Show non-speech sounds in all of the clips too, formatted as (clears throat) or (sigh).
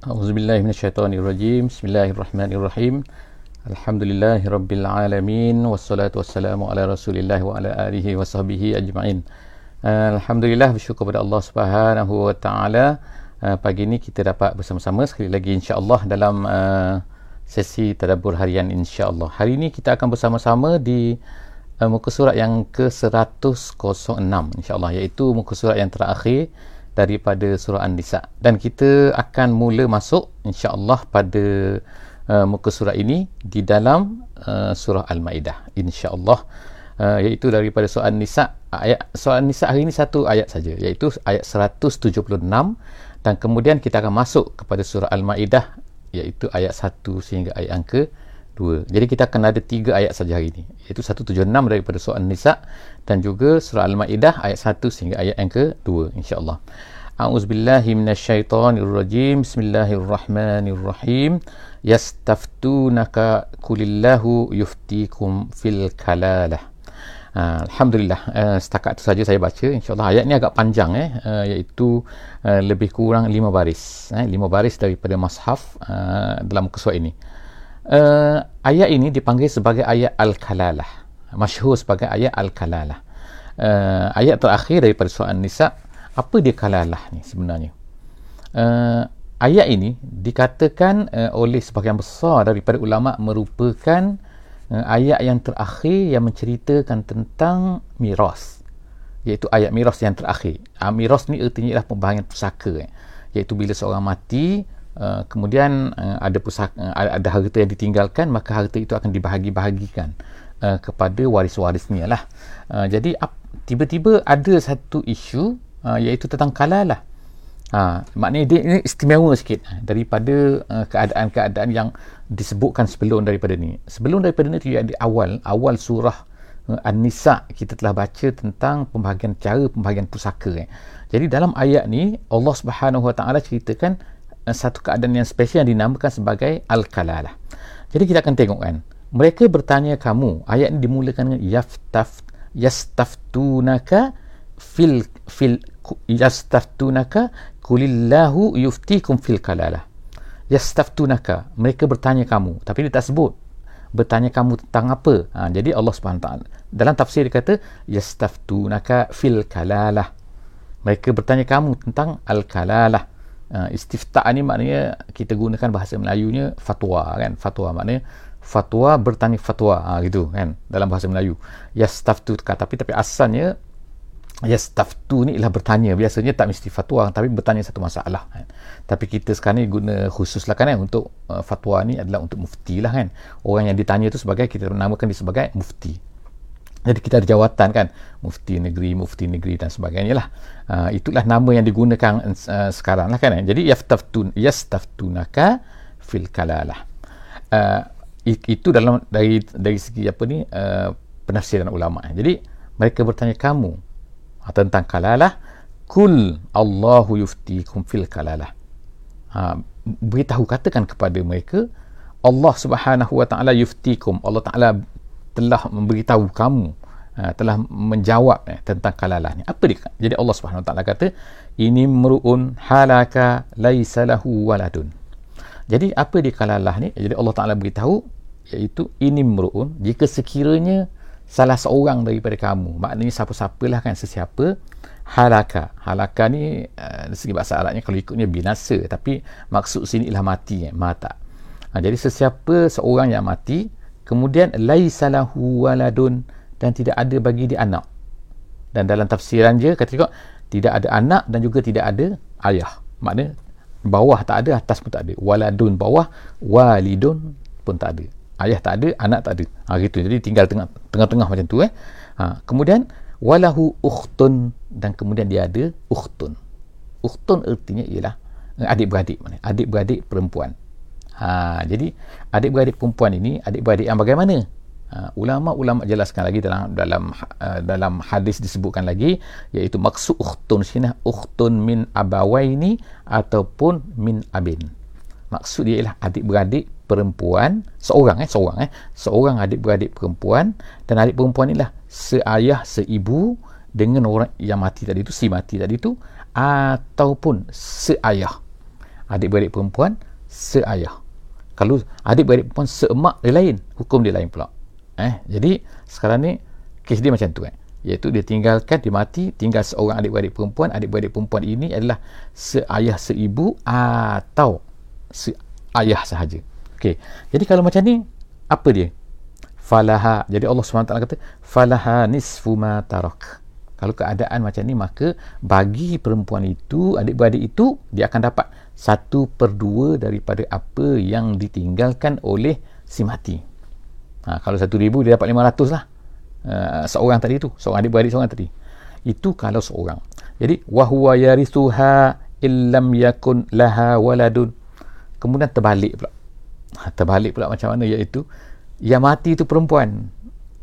A'udzubillahi minasyaitonirrajim. Bismillahirrahmanirrahim. Alhamdulillahirabbil alamin wassalatu wassalamu ala Rasulillah wa ala alihi wasahbihi ajma'in. Alhamdulillah bersyukur kepada Allah Subhanahu wa taala. Uh, pagi ini kita dapat bersama-sama sekali lagi insya-Allah dalam uh, sesi tadabbur harian insya-Allah. Hari ini kita akan bersama-sama di uh, muka surat yang ke-106 insya-Allah iaitu muka surat yang terakhir daripada surah An-Nisa. Dan kita akan mula masuk insya-Allah pada uh, muka surah ini di dalam uh, surah Al-Maidah insya-Allah. Uh, iaitu daripada surah An-Nisa ayat surah An-Nisa hari ini satu ayat saja iaitu ayat 176 dan kemudian kita akan masuk kepada surah Al-Maidah iaitu ayat 1 sehingga ayat yang ke 2. Jadi kita akan ada tiga ayat saja hari ini. Iaitu 176 daripada surah An-Nisa dan juga surah Al-Maidah ayat 1 sehingga ayat yang ke-2 insya-Allah. A'udzubillahi minasyaitonirrajim. Bismillahirrahmanirrahim. Yastaftunaka kulillahu yuftikum fil kalalah. Uh, Alhamdulillah uh, setakat itu saja saya baca insyaAllah ayat ni agak panjang eh, uh, iaitu uh, lebih kurang lima baris eh, lima baris daripada mashaf uh, dalam kesuat ini uh, ayat ini dipanggil sebagai ayat Al-Kalalah. Masyhur sebagai ayat Al-Kalalah. Uh, ayat terakhir daripada surah An-Nisa apa dia kalalah ni sebenarnya? Uh, ayat ini dikatakan uh, oleh sebahagian besar daripada ulama merupakan uh, ayat yang terakhir yang menceritakan tentang miras. Iaitu ayat miras yang terakhir. Uh, miras ni artinya ialah pembahagian pusaka eh. iaitu bila seorang mati Uh, kemudian uh, ada pusaka uh, ada harta yang ditinggalkan maka harta itu akan dibahagi-bahagikan uh, kepada waris-warisnya lah. Uh, jadi ap, tiba-tiba ada satu isu uh, iaitu tentang kalalah uh, maknanya dia ini istimewa sikit daripada uh, keadaan-keadaan yang disebutkan sebelum daripada ni. Sebelum daripada ni di awal awal surah uh, An-Nisa kita telah baca tentang pembahagian cara pembahagian pusaka eh. jadi dalam ayat ni Allah Subhanahu Wa Taala ceritakan Eh, satu keadaan yang spesial yang dinamakan sebagai al-kalalah. Jadi kita akan tengok kan. Mereka bertanya kamu. Ayat ini dimulakan dengan yaftaf yastaftunaka fil fil yastaftunaka kulillahu yuftikum fil kalalah. Yastaftunaka. Mereka bertanya kamu. Tapi dia tak sebut. Bertanya kamu tentang apa? Ha, jadi Allah SWT dalam tafsir dia kata yastaftunaka fil kalalah. Mereka bertanya kamu tentang al-kalalah uh, istifta ni maknanya kita gunakan bahasa Melayunya fatwa kan. Fatwa maknanya fatwa bertanya fatwa. Ha, gitu kan dalam bahasa Melayu. Yastaftu tapi tapi asalnya yastaftu ni ialah bertanya. Biasanya tak mesti fatwa tapi bertanya satu masalah kan. Tapi kita sekarang ni guna khusus lah kan, kan untuk uh, fatwa ni adalah untuk mufti lah kan. Orang yang ditanya tu sebagai kita namakan dia sebagai mufti jadi kita ada jawatan kan mufti negeri mufti negeri dan sebagainya lah. Uh, itulah nama yang digunakan uh, sekarang lah kan. Jadi yastaftun yastaftunaka fil kalalah. Uh, itu dalam dari dari segi apa ni uh, penafsiran ulama. Jadi mereka bertanya kamu tentang kalalah kul Allahu yuftikum fil kalalah. Uh, beritahu katakan kepada mereka Allah Subhanahu wa taala yuftikum. Allah taala telah memberitahu kamu uh, telah menjawab eh, tentang kalalah ni. Apa dia jadi Allah Subhanahu taala kata ini meruun halaka laisa lahu waladun. Jadi apa dia kalalah ni? Jadi Allah taala beritahu iaitu ini meruun jika sekiranya salah seorang daripada kamu maknanya siapa-siapalah kan sesiapa halaka. Halaka ni uh, segi bahasa Arabnya kalau ikutnya binasa tapi maksud sini ialah mati eh, mata. Ha, jadi sesiapa seorang yang mati kemudian laisalahu waladun dan tidak ada bagi dia anak. Dan dalam tafsiran dia kata juga tidak ada anak dan juga tidak ada ayah. Makna bawah tak ada atas pun tak ada. Waladun bawah walidun pun tak ada. Ayah tak ada anak tak ada. Ha, gitu. Jadi tinggal tengah tengah macam tu eh. Ha, kemudian walahu ukhtun dan kemudian dia ada ukhtun. Ukhtun artinya ialah adik-beradik mana adik-beradik perempuan Ha, jadi adik-beradik perempuan ini adik-beradik yang bagaimana? Ha, ulama-ulama jelaskan lagi dalam dalam uh, dalam hadis disebutkan lagi iaitu maksud ukhtun sini ukhtun min abawaini ataupun min abin. Maksud dia ialah adik-beradik perempuan seorang eh seorang eh seorang adik-beradik perempuan dan adik perempuan inilah seayah seibu dengan orang yang mati tadi itu si mati tadi itu ataupun seayah adik-beradik perempuan seayah kalau adik-beradik perempuan seemak dia lain hukum dia lain pula. Eh jadi sekarang ni kes dia macam tu eh. Iaitu dia tinggalkan dia mati tinggal seorang adik-beradik perempuan. Adik-beradik perempuan ini adalah seayah seibu atau seayah sahaja. Okey jadi kalau macam ni apa dia? Falaha. Jadi Allah SWT kata falaha nisfu ma tarak kalau keadaan macam ni maka bagi perempuan itu adik-beradik itu dia akan dapat satu per dua daripada apa yang ditinggalkan oleh si mati. Ha, kalau satu ribu dia dapat lima ratus lah. Uh, seorang tadi tu seorang adik-beradik seorang tadi. Itu kalau seorang. Jadi wahuwa yarithuha illam yakun laha waladun. Kemudian terbalik pula. Ha, terbalik pula macam mana? Iaitu yang mati itu perempuan.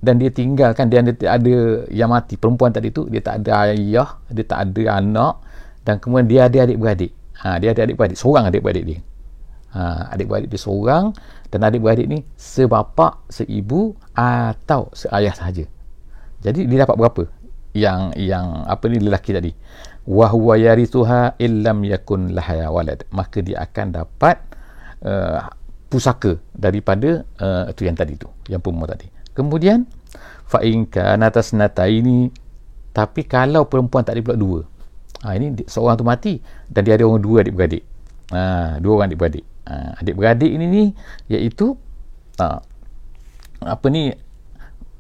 Dan dia tinggalkan dia ada, yang mati perempuan tadi tu dia tak ada ayah dia tak ada anak dan kemudian dia ada adik-beradik ha, dia ada adik-beradik seorang adik-beradik dia. Ha, adik-beradik dia seorang dan adik-beradik ni sebapak seibu atau seayah sahaja. Jadi dia dapat berapa? Yang yang apa ni lelaki tadi? Wa huwa yarithuha illam yakun laha walad. Maka dia akan dapat uh, pusaka daripada uh, itu yang tadi tu yang perempuan tadi. Kemudian fa in kana tasnataini tapi kalau perempuan tak ada pula dua ha, ini seorang tu mati dan dia ada orang dua adik-beradik ha, dua orang adik-beradik ha, adik-beradik ini ni iaitu ha, apa ni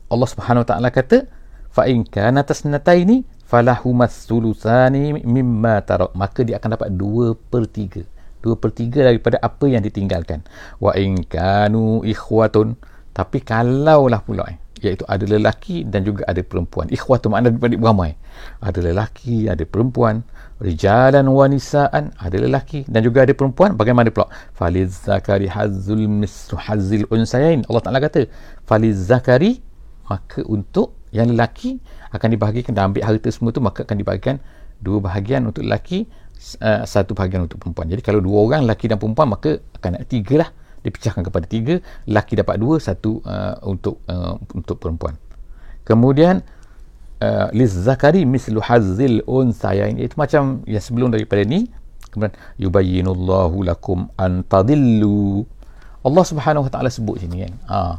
Allah Subhanahu Wa Taala kata fa in kana tasnataini falahumas sulusani mimma tarak maka dia akan dapat dua per tiga. Dua per tiga daripada apa yang ditinggalkan. Wa in kanu ikhwatun. Tapi kalaulah pula eh, iaitu ada lelaki dan juga ada perempuan. Ikhwatun makna adik beramai ada lelaki ada perempuan. Rijalan wa nisaan ada lelaki dan juga ada perempuan. Bagaimana pula? Faliz zakari hazzul misru hazzil unsayain. Allah Taala kata faliz zakari maka untuk yang lelaki akan dibahagikan dan ambil harta semua tu maka akan dibahagikan dua bahagian untuk lelaki uh, satu bahagian untuk perempuan. Jadi kalau dua orang lelaki dan perempuan maka akan ada tiga lah. Dipecahkan kepada tiga lelaki dapat dua satu uh, untuk uh, untuk perempuan. Kemudian uh, liz zakari mislu hazzil unsayain itu macam yang sebelum daripada ni kemudian yubayyinullahu lakum an tadillu Allah Subhanahu wa taala sebut sini kan. Ah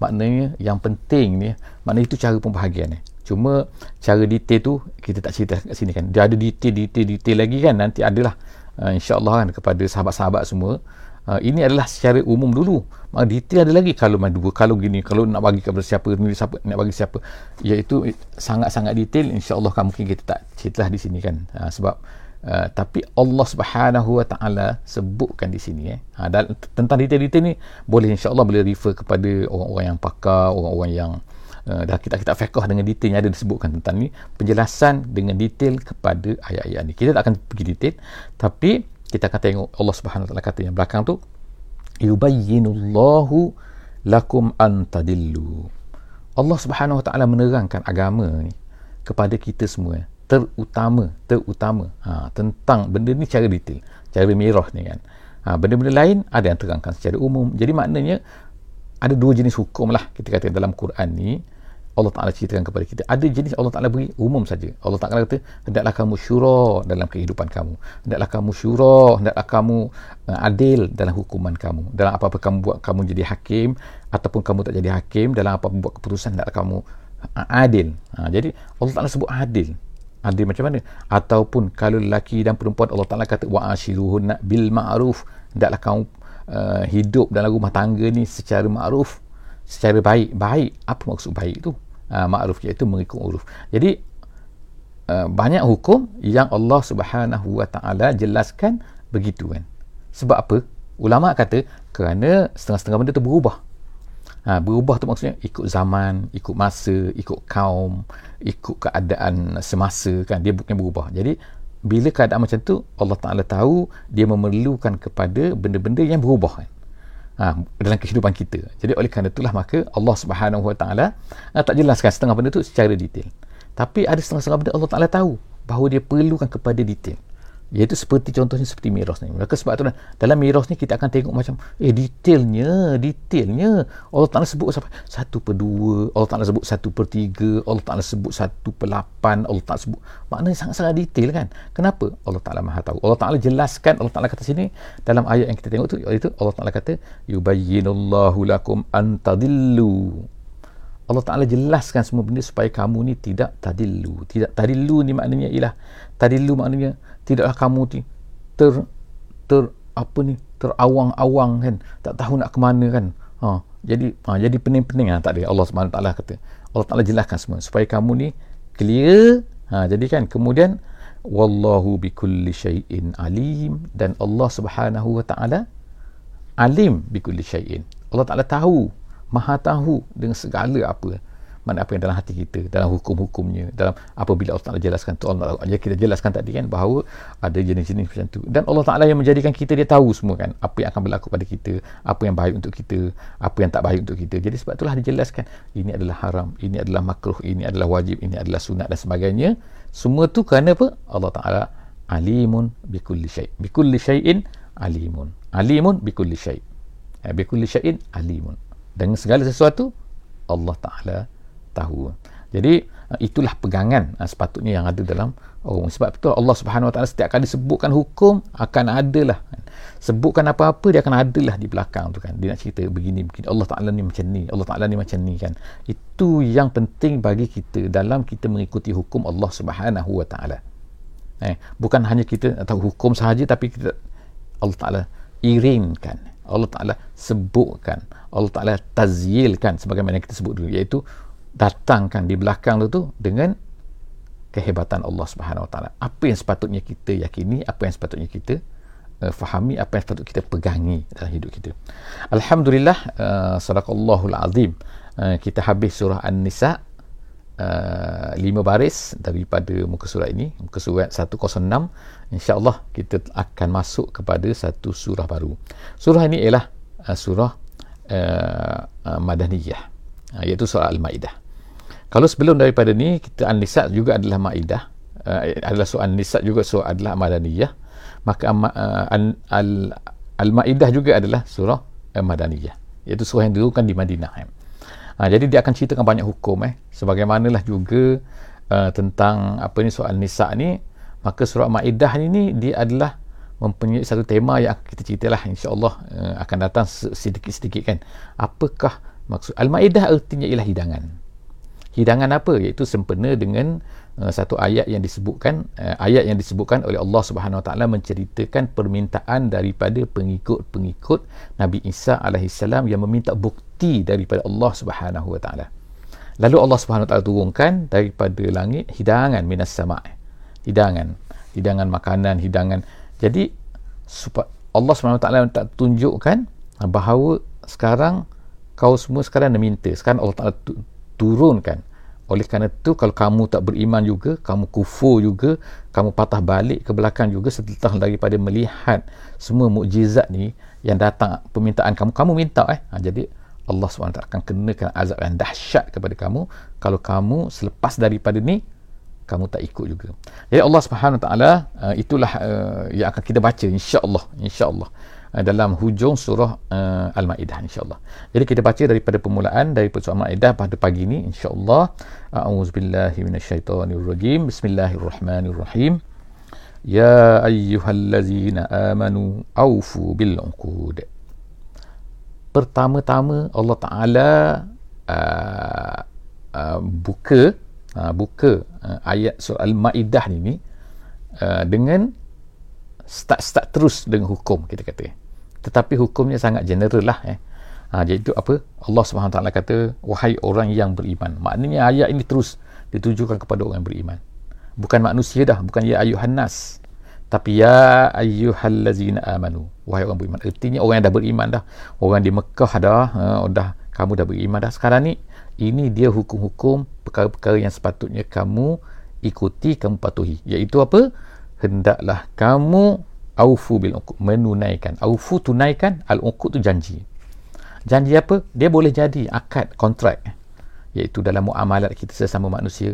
maknanya yang penting ni maknanya itu cara pembahagian ni. Cuma cara detail tu kita tak cerita kat sini kan. Dia ada detail detail detail lagi kan nanti adalah uh, insya-Allah kan kepada sahabat-sahabat semua. Uh, ini adalah secara umum dulu. Mak detail ada lagi kalau main dua kalau gini kalau nak bagi kepada siapa ni siapa nak bagi siapa. Iaitu sangat-sangat detail insya-Allah kan mungkin kita tak ceritalah di sini kan. Uh, sebab Uh, tapi Allah Subhanahu Wa Taala sebutkan di sini eh. Ha, dan tentang detail-detail ni boleh insya-Allah boleh refer kepada orang-orang yang pakar, orang-orang yang uh, dah kita kita fiqh dengan detail yang ada disebutkan tentang ni penjelasan dengan detail kepada ayat-ayat ni. Kita tak akan pergi detail tapi kita akan tengok Allah Subhanahu taala kata yang belakang tu yubayyinullahu lakum antadillu Allah Subhanahu taala menerangkan agama ni kepada kita semua. Terutama terutama ha, tentang benda ni cara detail cara merah ni kan. Ha, benda-benda lain ada yang terangkan secara umum. Jadi maknanya ada dua jenis hukum lah kita kata dalam Quran ni Allah Ta'ala ceritakan kepada kita. Ada jenis Allah Ta'ala beri umum saja. Allah Ta'ala kata hendaklah kamu syura dalam kehidupan kamu. Hendaklah kamu syura hendaklah kamu uh, adil dalam hukuman kamu. Dalam apa-apa kamu buat kamu jadi hakim ataupun kamu tak jadi hakim dalam apa-apa buat keputusan hendaklah kamu uh, adil. Ha, jadi Allah Ta'ala sebut adil. Adil macam mana? Ataupun kalau lelaki dan perempuan Allah Ta'ala kata wa'ashiruhunna bil ma'ruf. Hendaklah kamu uh, hidup dalam rumah tangga ni secara ma'ruf secara baik baik apa maksud baik tu? Uh, ma'ruf iaitu mengikut uruf. Jadi uh, banyak hukum yang Allah Subhanahu wa taala jelaskan begitu kan. Sebab apa? Ulama kata kerana setengah-setengah benda tu berubah. Ha, berubah tu maksudnya ikut zaman ikut masa ikut kaum ikut keadaan semasa kan dia bukan berubah. Jadi bila keadaan macam tu Allah Ta'ala tahu dia memerlukan kepada benda-benda yang berubah kan ha, dalam kehidupan kita. Jadi oleh kerana itulah maka Allah Subhanahu Wa Ta'ala ha, tak jelaskan setengah benda tu secara detail. Tapi ada setengah-setengah benda Allah Ta'ala tahu bahawa dia perlukan kepada detail Iaitu seperti contohnya seperti miras ni. Maka sebab tu dalam miras ni kita akan tengok macam eh detailnya, detailnya. Allah Taala sebut sampai satu per dua, Allah Taala sebut satu per tiga, Allah Taala sebut satu per lapan, Allah Taala sebut maknanya sangat-sangat detail kan. Kenapa? Allah Taala Maha tahu. Allah Taala jelaskan, Allah Taala kata sini dalam ayat yang kita tengok tu itu Allah Taala kata yubayyinullahu lakum antadillu. Allah Ta'ala jelaskan semua benda supaya kamu ni tidak tadillu. Tidak tadillu ni maknanya ialah tadillu maknanya tidaklah kamu ter ter apa ni terawang-awang kan. Tak tahu nak ke mana kan. Ha jadi ha, jadi pening-pening. Ha, tak ada. Allah Subhanahu taala kata. Allah Taala jelaskan semua supaya kamu ni clear. Ha jadi kan kemudian wallahu bikulli syai'in alim. Dan Allah Subhanahu wa taala alim bikulli syai'in. Allah Taala tahu maha tahu dengan segala apa mana apa yang dalam hati kita dalam hukum-hukumnya dalam apabila Allah Taala jelaskan tu Allah ya kita jelaskan tadi kan bahawa ada jenis-jenis macam tu. Dan Allah Taala yang menjadikan kita dia tahu semua kan apa yang akan berlaku pada kita apa yang baik untuk kita apa yang tak baik untuk kita. Jadi sebab itulah dijelaskan ini adalah haram ini adalah makruh ini adalah wajib ini adalah sunat dan sebagainya. Semua tu kerana apa? Allah Taala alimun bikulli syai. Bikulli syai'in alimun. Alimun bikulli syai. Eh, bikulli syai'in alimun. Dengan segala sesuatu Allah Taala tahu. Jadi uh, itulah pegangan uh, sepatutnya yang ada dalam oh sebab itu Allah Subhanahu Wa Taala setiap kali sebutkan hukum akan adalah sebutkan apa-apa dia akan adalah di belakang tu kan. Dia nak cerita begini begini Allah Taala ni macam ni, Allah Taala ni macam ni kan. Itu yang penting bagi kita dalam kita mengikuti hukum Allah Subhanahu Wa Taala. Eh, bukan hanya kita tahu hukum sahaja tapi kita Allah Taala irinkan. Allah Taala sebutkan. Allah Taala tazyilkan sebagaimana kita sebut dulu iaitu datangkan di belakang tu tu dengan kehebatan Allah Subhanahu Wa Taala. Apa yang sepatutnya kita yakini, apa yang sepatutnya kita uh, fahami, apa yang sepatutnya kita pegangi dalam hidup kita. Alhamdulillah, uh, sadaqallahul azim. Uh, kita habis surah An-Nisa uh, lima baris daripada muka surat ini, muka surat 106. Insya-Allah kita akan masuk kepada satu surah baru. Surah ini ialah uh, surah uh, uh, Madaniyah. Uh, iaitu surah Al-Maidah. Kalau sebelum daripada ni kita An-Nisa juga adalah Maidah. Uh, adalah surah An-Nisa juga surah adalah Madaniyah maka uh, al Al-Maidah juga adalah surah uh, Madaniyah iaitu surah yang diturunkan di Madinah eh. uh, jadi dia akan ceritakan banyak hukum eh. Sebagaimanalah juga uh, tentang apa ni surah An-Nisa ni maka surah Maidah ni dia adalah mempunyai satu tema yang kita ceritalah insya-Allah uh, akan datang sedikit-sedikit kan. Apakah maksud Al-Maidah artinya ialah hidangan hidangan apa? Iaitu sempena dengan uh, satu ayat yang disebutkan uh, ayat yang disebutkan oleh Allah Subhanahu Wa Taala menceritakan permintaan daripada pengikut-pengikut Nabi Isa alaihissalam yang meminta bukti daripada Allah Subhanahu Wa Taala. Lalu Allah Subhanahu Wa Taala turunkan daripada langit hidangan minas sama. Hidangan. Hidangan makanan hidangan. Jadi Allah Subhanahu Wa Taala tak tunjukkan bahawa sekarang kau semua sekarang nak minta. Sekarang Allah Taala turunkan oleh kerana itu kalau kamu tak beriman juga kamu kufur juga kamu patah balik ke belakang juga setelah daripada melihat semua mukjizat ni yang datang permintaan kamu kamu minta eh. Ha, jadi Allah SWT akan kenakan azab yang dahsyat kepada kamu. Kalau kamu selepas daripada ni kamu tak ikut juga. Jadi Allah Subhanahu taala uh, itulah uh, yang akan kita baca insya-Allah insya-Allah uh, dalam hujung surah uh, Al-Maidah insya-Allah. Jadi kita baca daripada permulaan dari surah Al-Maidah pada pagi ini insya-Allah. A'udzubillahi minasyaitonirrajim. Bismillahirrahmanirrahim. Ya ayyuhallazina amanu aufu bil uqud. Pertama-tama Allah Taala uh, uh, buka uh, buka uh, ayat surah Al-Maidah ni uh, dengan start-start terus dengan hukum kita kata. Tetapi hukumnya sangat general lah eh. Ha, jadi itu apa? Allah SWT kata wahai orang yang beriman. Maknanya ayat ini terus ditujukan kepada orang yang beriman. Bukan manusia dah, bukan ya ayuhan nas. Tapi ya ayyuhallazina amanu. Wahai orang beriman. Artinya orang yang dah beriman dah. Orang di Mekah dah, ha, dah kamu dah beriman dah. Sekarang ni ini dia hukum-hukum perkara-perkara yang sepatutnya kamu ikuti kamu patuhi iaitu apa hendaklah kamu aufu bil uqud menunaikan. Aufu tunaikan al uqud tu janji. Janji apa? Dia boleh jadi akad kontrak iaitu dalam muamalat kita sesama manusia.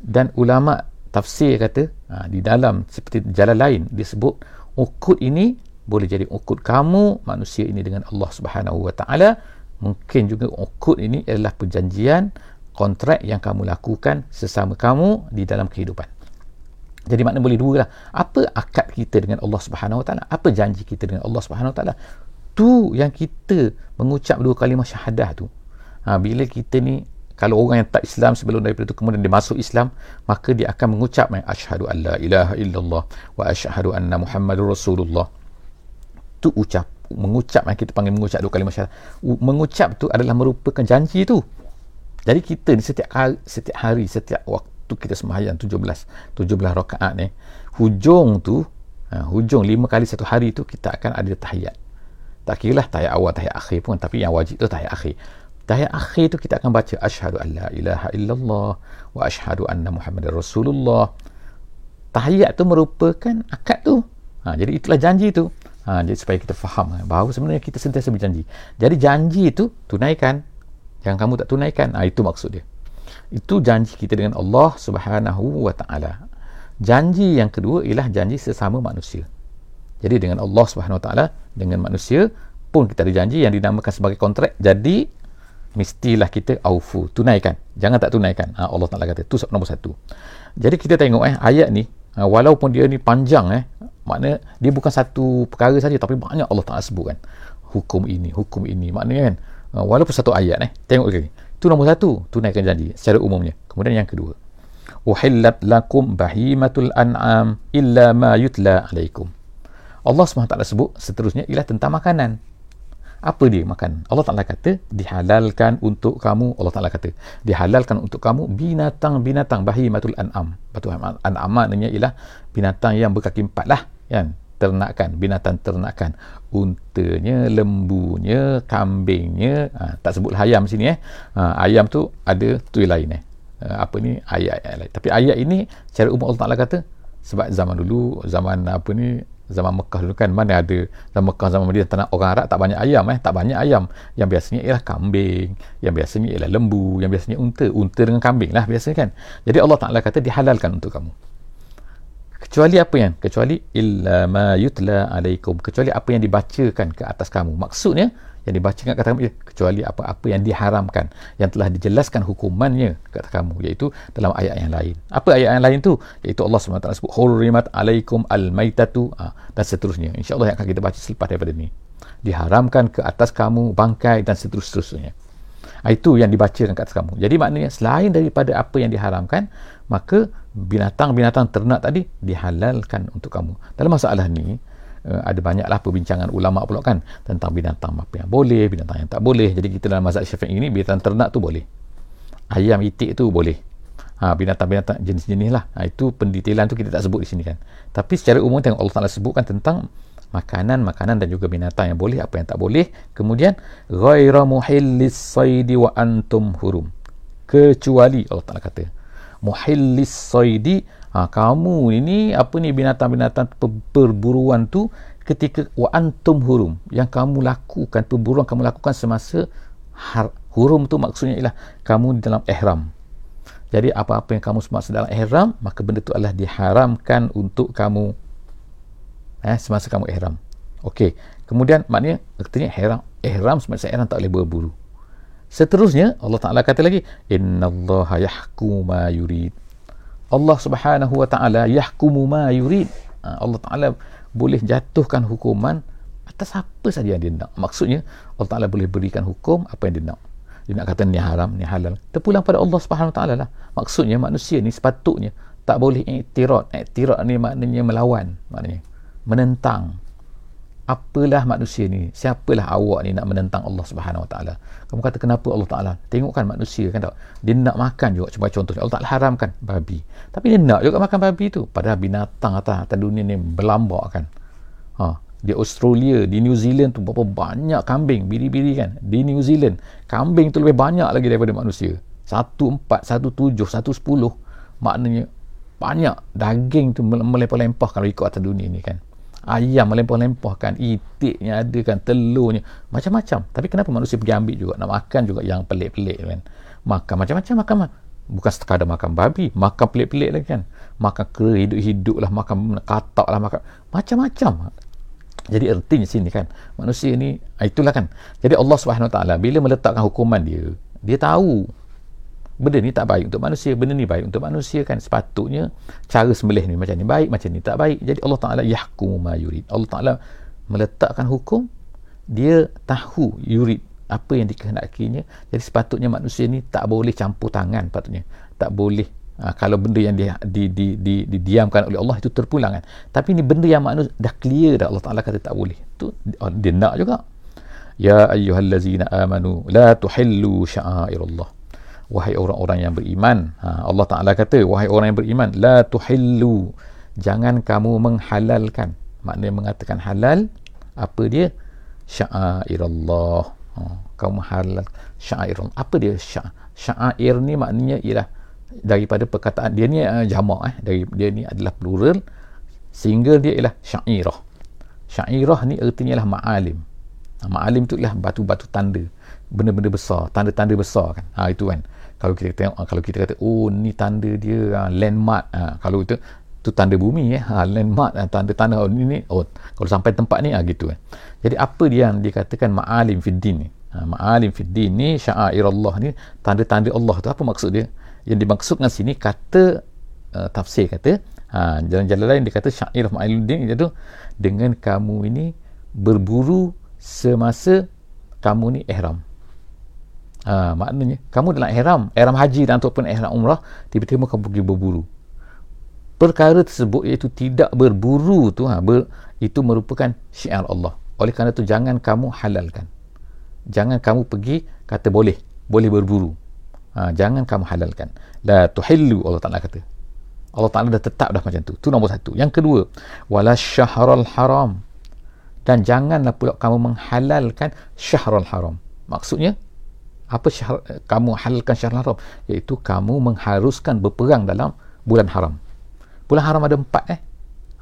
Dan ulama tafsir kata ha, di dalam seperti jalan lain disebut ukud ini boleh jadi ukud kamu manusia ini dengan Allah Subhanahu Wa Taala. Mungkin juga ukud ini adalah perjanjian kontrak yang kamu lakukan sesama kamu di dalam kehidupan jadi makna boleh dua lah. Apa akad kita dengan Allah Subhanahu Wa Taala? Apa janji kita dengan Allah Subhanahu Wa Taala? Tu yang kita mengucap dua kalimah syahadah tu. Ha, bila kita ni kalau orang yang tak Islam sebelum daripada itu kemudian dia masuk Islam maka dia akan mengucap asyhadu an la ilaha illallah wa asyhadu anna muhammadur rasulullah. Tu ucap mengucap yang kita panggil mengucap dua kalimah syahadah. Mengucap tu adalah merupakan janji tu. Jadi kita ni setiap hari setiap hari setiap waktu kita sembahyang 17 17 rakaat ni. Hujung tu ha, hujung lima kali satu hari tu kita akan ada tahiyat. Tak kira lah tahiyat awal tahiyat akhir pun tapi yang wajib tu tahiyat akhir. Tahiyat akhir tu kita akan baca asyhadu an la ilaha illallah wa asyhadu anna muhammadar rasulullah. Tahiyat tu merupakan akad tu. Ha, jadi itulah janji tu. Ha, jadi supaya kita faham eh, bahawa sebenarnya kita sentiasa berjanji. Jadi janji itu tunaikan. Yang kamu tak tunaikan ha, itu maksud dia itu janji kita dengan Allah subhanahu wa ta'ala. Janji yang kedua ialah janji sesama manusia. Jadi dengan Allah subhanahu wa ta'ala dengan manusia pun kita ada janji yang dinamakan sebagai kontrak. Jadi mestilah kita aufu tunaikan. Jangan tak tunaikan. Ha, Allah Taala kata tu nombor satu. Jadi kita tengok eh ayat ni ha, walaupun dia ni panjang eh makna dia bukan satu perkara saja tapi banyak Allah Taala sebut kan hukum ini hukum ini maknanya kan ha, walaupun satu ayat eh tengok lagi tu nombor satu. Tunaikan janji secara umumnya. Kemudian yang kedua. Uhillat lakum bahimatul an'am illa ma yutla alaikum. Allah SWT sebut seterusnya ialah tentang makanan. Apa dia makan? Allah Ta'ala kata dihalalkan untuk kamu Allah Ta'ala kata dihalalkan untuk kamu binatang-binatang bahimatul an'am. Betul an'am maknanya ialah binatang yang berkaki empat lah kan ternakan binatang ternakan. Untanya lembunya kambingnya ha, tak sebut ayam sini eh. Ha, ayam tu ada tu lain eh. Ha, apa ni? Ayat-ayat lain. Tapi ayat ini secara umum Allah Ta'ala kata sebab zaman dulu zaman apa ni? Zaman Mekah dulu kan mana ada zaman Mekah zaman Madinah tanah orang Arab tak banyak ayam eh. Tak banyak ayam. Yang biasanya ialah kambing yang biasanya ialah lembu yang biasanya unta. Unta dengan kambing lah biasanya kan. Jadi Allah Taala kata dihalalkan untuk kamu kecuali apa yang? Kecuali illa ma yutla alaikum. Kecuali apa yang dibacakan ke atas kamu. Maksudnya yang dibacakan kata kamu kecuali apa-apa yang diharamkan. Yang telah dijelaskan hukumannya kata kamu iaitu dalam ayat yang lain. Apa ayat yang lain tu? Iaitu Allah SWT sebut hurrimat alaikum almaitatu. Ha, dan seterusnya. Insyaallah yang akan kita baca selepas daripada ini diharamkan ke atas kamu bangkai dan seterusnya ha, itu yang dibacakan ke atas kamu. Jadi maknanya selain daripada apa yang diharamkan maka binatang-binatang ternak tadi dihalalkan untuk kamu. Dalam masalah ni uh, ada banyaklah perbincangan ulama pula kan tentang binatang apa yang boleh binatang yang tak boleh. Jadi kita dalam mazhab syafi'i ini binatang ternak tu boleh. Ayam itik tu boleh. Ha, binatang-binatang jenis-jenis lah ha, itu pendetailan tu kita tak sebut di sini kan. Tapi secara umum tengok Allah Ta'ala sebutkan tentang makanan-makanan dan juga binatang yang boleh apa yang tak boleh. Kemudian ghaira muhillis saidi wa antum hurum. Kecuali Allah Ta'ala kata muhillis saidi. Ha, kamu ini apa ni binatang-binatang perburuan tu ketika wa antum hurum. Yang kamu lakukan perburuan kamu lakukan semasa har, hurum tu maksudnya ialah kamu dalam ihram. Jadi apa-apa yang kamu semasa dalam ihram maka benda tu adalah diharamkan untuk kamu eh, semasa kamu ihram. Okey. Kemudian maknanya katanya ihram ihram semasa ihram tak boleh berburu seterusnya Allah Taala kata lagi innallaha yahkumu ma yurid Allah Subhanahu wa taala yahkumu ma yurid. Ha, Allah Taala boleh jatuhkan hukuman atas apa saja yang dia nak. Maksudnya Allah Taala boleh berikan hukum apa yang dia nak. Dia nak kata ni haram, ni halal. Terpulang pada Allah Subhanahu wa taala lah. Maksudnya manusia ni sepatutnya tak boleh iktirad. Iktirad ni maknanya melawan, maknanya menentang apalah manusia ni? Siapalah awak ni nak menentang Allah Subhanahu Wa Taala? Kamu kata kenapa Allah Taala? Tengokkan manusia kan tak? Dia nak makan juga. Cuba contohnya Allah Taala haramkan babi. Tapi dia nak juga makan babi tu. Padahal binatang atas atas dunia ni berlambak kan? Ha di Australia di New Zealand tu berapa banyak kambing biri-biri kan? Di New Zealand kambing tu lebih banyak lagi daripada manusia. 14 17 110 maknanya banyak. Daging tu melempah-lempah kalau ikut atas dunia ni kan ayam melempah-lempahkan itiknya ada kan telurnya macam-macam. Tapi kenapa manusia pergi ambil juga? Nak makan juga yang pelik-pelik kan? Makan macam-macam makan bukan sekadar makan babi makan pelik-pelik lagi kan? Makan kera hidup-hidup lah makan katak lah makan macam-macam. Jadi ertinya sini kan? Manusia ni ah, itulah kan? Jadi Allah taala bila meletakkan hukuman dia dia tahu benda ni tak baik untuk manusia benda ni baik untuk manusia kan. Sepatutnya cara sembelih ni macam ni baik macam ni tak baik. Jadi Allah Taala yahkumu ma yurid. Allah Taala meletakkan hukum dia tahu yurid apa yang dikehendakinya. Jadi sepatutnya manusia ni tak boleh campur tangan patutnya tak boleh ha, kalau benda yang di, di, di, di, didiamkan oleh Allah itu terpulang kan. Tapi ni benda yang manusia dah clear dah Allah Taala kata tak boleh. Tu dia nak juga. Ya ayyuhallazina amanu la tuhillu sya'airallah wahai orang-orang yang beriman. Ha, Allah Ta'ala kata wahai orang yang beriman la tuhillu. Jangan kamu menghalalkan. Maknanya mengatakan halal apa dia? Sya'airallah. Ha, kamu halal. Sya'airallah apa dia? Sya' sya'air ni maknanya ialah daripada perkataan dia ni uh, jamak eh. Dari dia ni adalah plural sehingga dia ialah syairah. Syairah ni artinya ialah ma'alim. Ha, ma'alim tu ialah batu-batu tanda. Benda-benda besar tanda-tanda besar kan. Ha, itu kan kalau kita tengok kalau kita kata oh ni tanda dia uh, landmark uh, kalau itu tu tanda bumi ya ha, landmark tanda tanda oh, ni, ni oh kalau sampai tempat ni ah gitu kan jadi apa dia yang dikatakan ma'alim fiddin ni? Ha, ma'alim fiddin ni syair Allah ni tanda-tanda Allah tu apa maksud dia? Yang dimaksudkan sini kata uh, tafsir kata ha, jalan-jalan lain dia kata syair ma'alim itu dengan kamu ini berburu semasa kamu ni ihram Ha, maknanya kamu dalam ihram, ihram haji dan ataupun ihram umrah, tiba-tiba kamu pergi berburu. Perkara tersebut iaitu tidak berburu tu ha, ber, itu merupakan syiar Allah. Oleh kerana itu jangan kamu halalkan. Jangan kamu pergi kata boleh, boleh berburu. Ha, jangan kamu halalkan. La tuhillu Allah Taala kata. Allah Taala dah tetap dah macam tu. Tu nombor satu. Yang kedua, wala syahrul haram. Dan janganlah pula kamu menghalalkan syahrul haram. Maksudnya apa syahr, kamu halalkan syahrul haram? Iaitu kamu mengharuskan berperang dalam bulan haram. Bulan haram ada empat eh?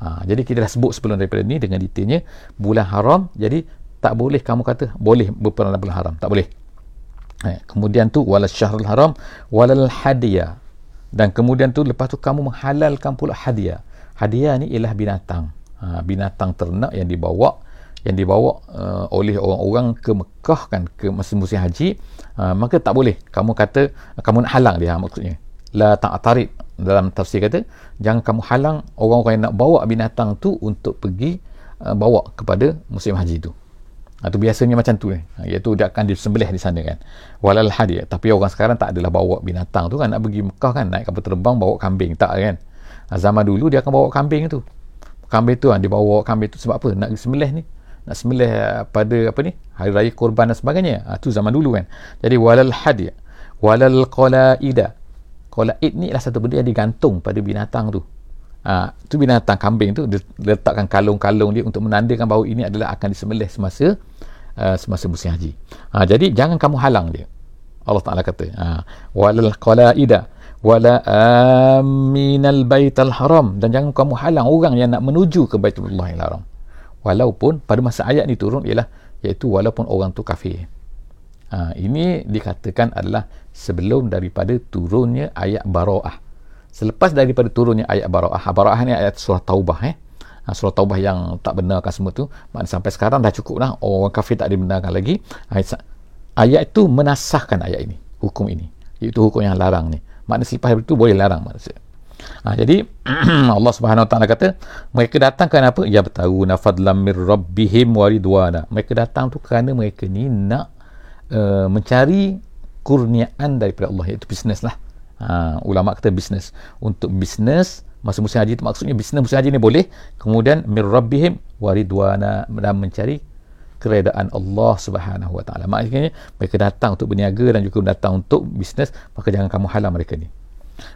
Ha, jadi kita dah sebut sebelum daripada ni dengan detailnya bulan haram jadi tak boleh kamu kata boleh berperang dalam bulan haram. Tak boleh. Eh, kemudian tu wala syahrul haram walal hadiah dan kemudian tu lepas tu kamu menghalalkan pula hadiah hadiah ni ialah binatang. Ha, binatang ternak yang dibawa yang dibawa uh, oleh orang-orang ke Mekah kan ke musim-musim haji uh, maka tak boleh. Kamu kata kamu nak halang dia maksudnya. La ta'tarid dalam tafsir kata jangan kamu halang orang-orang yang nak bawa binatang tu untuk pergi uh, bawa kepada musim haji tu. Itu uh, biasanya macam tu eh. iaitu dia akan disembelih di sana kan. Walal hadi. Tapi orang sekarang tak adalah bawa binatang tu kan. Nak pergi Mekah kan naik kapal terbang bawa kambing. Tak kan. Zaman dulu dia akan bawa kambing tu. Kambing tu kan dia bawa kambing tu sebab apa? Nak disembelih ni nak sembelih eh, pada apa ni? Hari raya korban dan sebagainya. Ha, tu zaman dulu kan. Jadi walal hadi walal qalaida. Qalaid ni adalah satu benda yang digantung pada binatang tu. Ha, tu binatang kambing tu dia letakkan kalung-kalung dia untuk menandakan bahawa ini adalah akan disembelih semasa uh, semasa musim haji. Ha, jadi jangan kamu halang dia. Allah Taala kata ha, walal qalaida wala aminal baital haram. Dan jangan kamu halang orang yang nak menuju ke baitullahil haram walaupun pada masa ayat ni turun ialah iaitu walaupun orang tu kafir. Ha, ini dikatakan adalah sebelum daripada turunnya ayat bara'ah selepas daripada turunnya ayat bara'ah bara'ah ni ayat surah taubah eh? Ha, surah taubah yang tak benarkan semua tu maknanya sampai sekarang dah cukup lah. Orang kafir tak dibenarkan lagi. Ayat, ayat itu menasahkan ayat ini hukum ini. Iaitu hukum yang larang ni. Maknanya selepas itu boleh larang manusia Ha, jadi (clears throat) Allah Subhanahu Wa Taala kata mereka datang kerana apa? Ya bertahu nafadlam mir rabbihim waridwana. Mereka datang tu kerana mereka ni nak uh, mencari kurniaan daripada Allah iaitu bisnes lah. Ha, ulama kata bisnes untuk bisnes masa musim haji itu maksudnya bisnes musim haji ni boleh kemudian mir rabbihim waridwana dan mencari keredaan Allah Subhanahu Wa Taala. Maksudnya mereka datang untuk berniaga dan juga datang untuk bisnes maka jangan kamu halang mereka ni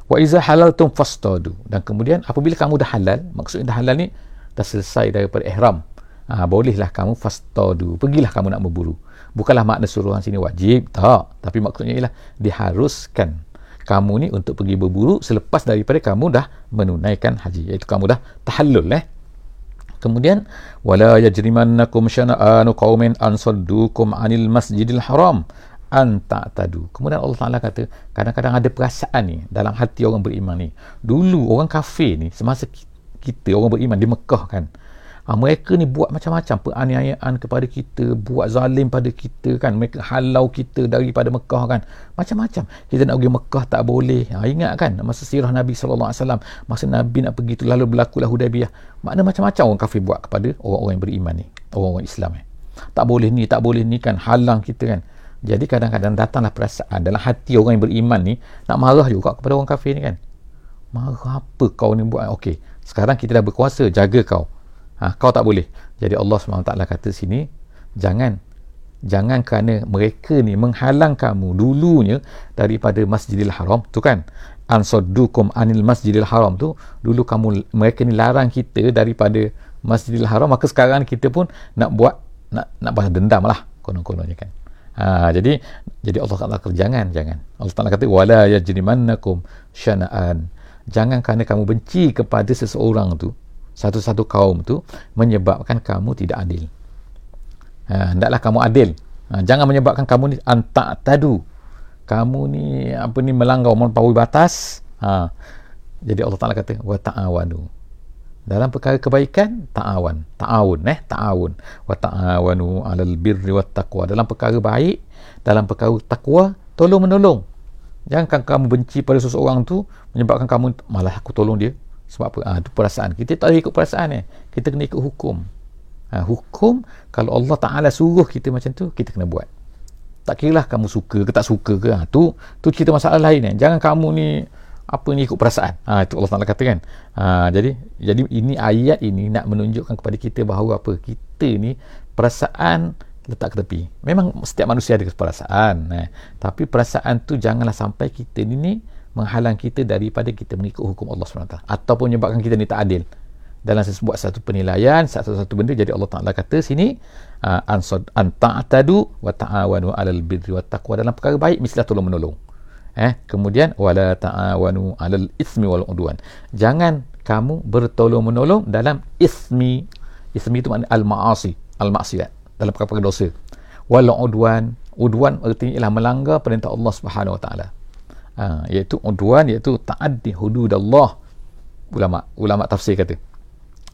wa iza halaltum fastadu. Dan kemudian apabila kamu dah halal maksudnya dah halal ni dah selesai daripada ihram ha, bolehlah kamu fastadu. Pergilah kamu nak berburu bukanlah makna suruhan sini wajib tak. Tapi maksudnya ialah diharuskan kamu ni untuk pergi berburu selepas daripada kamu dah menunaikan haji. Iaitu kamu dah tahallul eh. Kemudian wala yajrimannakum syana'anu qaumin an saddukum anil masjidil haram anta tadu. Kemudian Allah Taala kata, kadang-kadang ada perasaan ni dalam hati orang beriman ni. Dulu orang kafir ni semasa kita orang beriman di Mekah kan. Ha, mereka ni buat macam-macam penganiayaan kepada kita, buat zalim pada kita kan. Mereka halau kita daripada Mekah kan. Macam-macam. Kita nak pergi Mekah tak boleh. Ha, ingat kan masa sirah Nabi wasallam, masa Nabi nak pergi tu lalu berlakulah Hudaybiyah. Makna macam-macam orang kafir buat kepada orang-orang yang beriman ni, orang-orang Islam ni. Tak boleh ni, tak boleh ni kan, halang kita kan. Jadi kadang-kadang datanglah perasaan dalam hati orang yang beriman ni nak marah juga kepada orang kafir ni kan. Marah apa kau ni buat? Okey, sekarang kita dah berkuasa, jaga kau ha, kau tak boleh jadi Allah SWT kata sini jangan jangan kerana mereka ni menghalang kamu dulunya daripada Masjidil Haram tu kan ansoddukum anil Masjidil Haram tu dulu kamu mereka ni larang kita daripada Masjidil Haram maka sekarang kita pun nak buat nak nak balas dendam lah konon-kononnya kan ha, jadi jadi Allah Taala kata jangan jangan Allah Taala kata wala yajrimannakum syana'an jangan kerana kamu benci kepada seseorang tu satu-satu kaum tu menyebabkan kamu tidak adil. Ha, hendaklah kamu adil. Ha, jangan menyebabkan kamu ni antak tadu. Kamu ni apa ni melanggar melampaui batas. Ha, jadi Allah Taala kata wa ta'awanu. Dalam perkara kebaikan ta'awan, ta'awun eh, ta'awun. Wa ta'awanu 'alal birri wat taqwa. Dalam perkara baik, dalam perkara takwa, tolong menolong. Jangan kamu benci pada seseorang tu menyebabkan kamu malah aku tolong dia sebab apa? Itu perasaan. Kita tak boleh ikut perasaan ni. Kita kena ikut hukum. Ha, hukum, kalau Allah Ta'ala suruh kita macam tu, kita kena buat. Tak kira lah kamu suka ke tak suka ke. Ha, tu, tu cerita masalah lain ni. Jangan kamu ni, apa ni ikut perasaan. Ha, itu Allah Ta'ala kata kan. Ha, jadi, jadi ini ayat ini nak menunjukkan kepada kita bahawa apa? Kita ni, perasaan letak ke tepi. Memang setiap manusia ada perasaan. Eh. Tapi perasaan tu janganlah sampai kita ni ni, menghalang kita daripada kita mengikut hukum Allah SWT ataupun menyebabkan kita ni tak adil dalam sebuah satu penilaian satu-satu benda jadi Allah Taala kata sini uh, ansad anta'tadu wa ta'awanu 'alal birri wat taqwa dalam perkara baik mestilah tolong menolong eh kemudian wala ta'awanu 'alal ismi wal udwan. Jangan kamu bertolong menolong dalam ismi. Ismi itu makna al ma'asi al maksiat dalam perkara dosa. Wal udwan udwan artinya ialah melanggar perintah Allah Subhanahu wa taala. Ha, iaitu udwan iaitu ta'addi hudud Allah ulama ulama tafsir kata.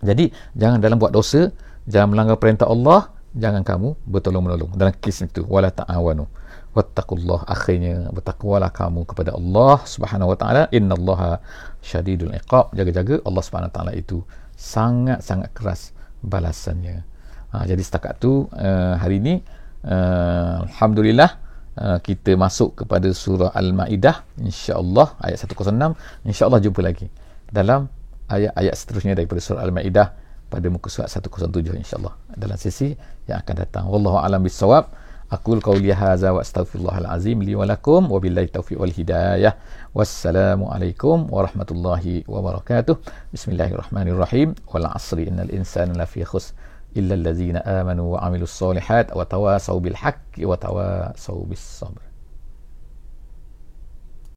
Jadi jangan dalam buat dosa jangan melanggar perintah Allah jangan kamu bertolong menolong. Dalam kes itu wala ta'awanu. Wattaqullah akhirnya bertakwalah kamu kepada Allah Subhanahu wa taala. Innallaha syadidul iqab. Jaga-jaga Allah Subhanahu wa taala itu sangat-sangat keras balasannya. Ha, jadi setakat tu uh, hari ini uh, alhamdulillah Uh, kita masuk kepada surah Al-Ma'idah insya-Allah ayat 106 insya-Allah jumpa lagi dalam ayat-ayat seterusnya daripada surah Al-Ma'idah pada muka surat 107 insyaallah. Dalam sesi yang akan datang. Wallahu alam bisawab aqul qawli hadza wa astaghfirullahal azim li wa lakum wabillahi taufiq wal hidayah. Wassalamu alaikum warahmatullahi wabarakatuh. Bismillahirrahmanirrahim. Wal asri innal insana lafi khusr illa allazina amanu wa amilus solihat wa tawasaw bil haqqi wa tawasaw bis sabr.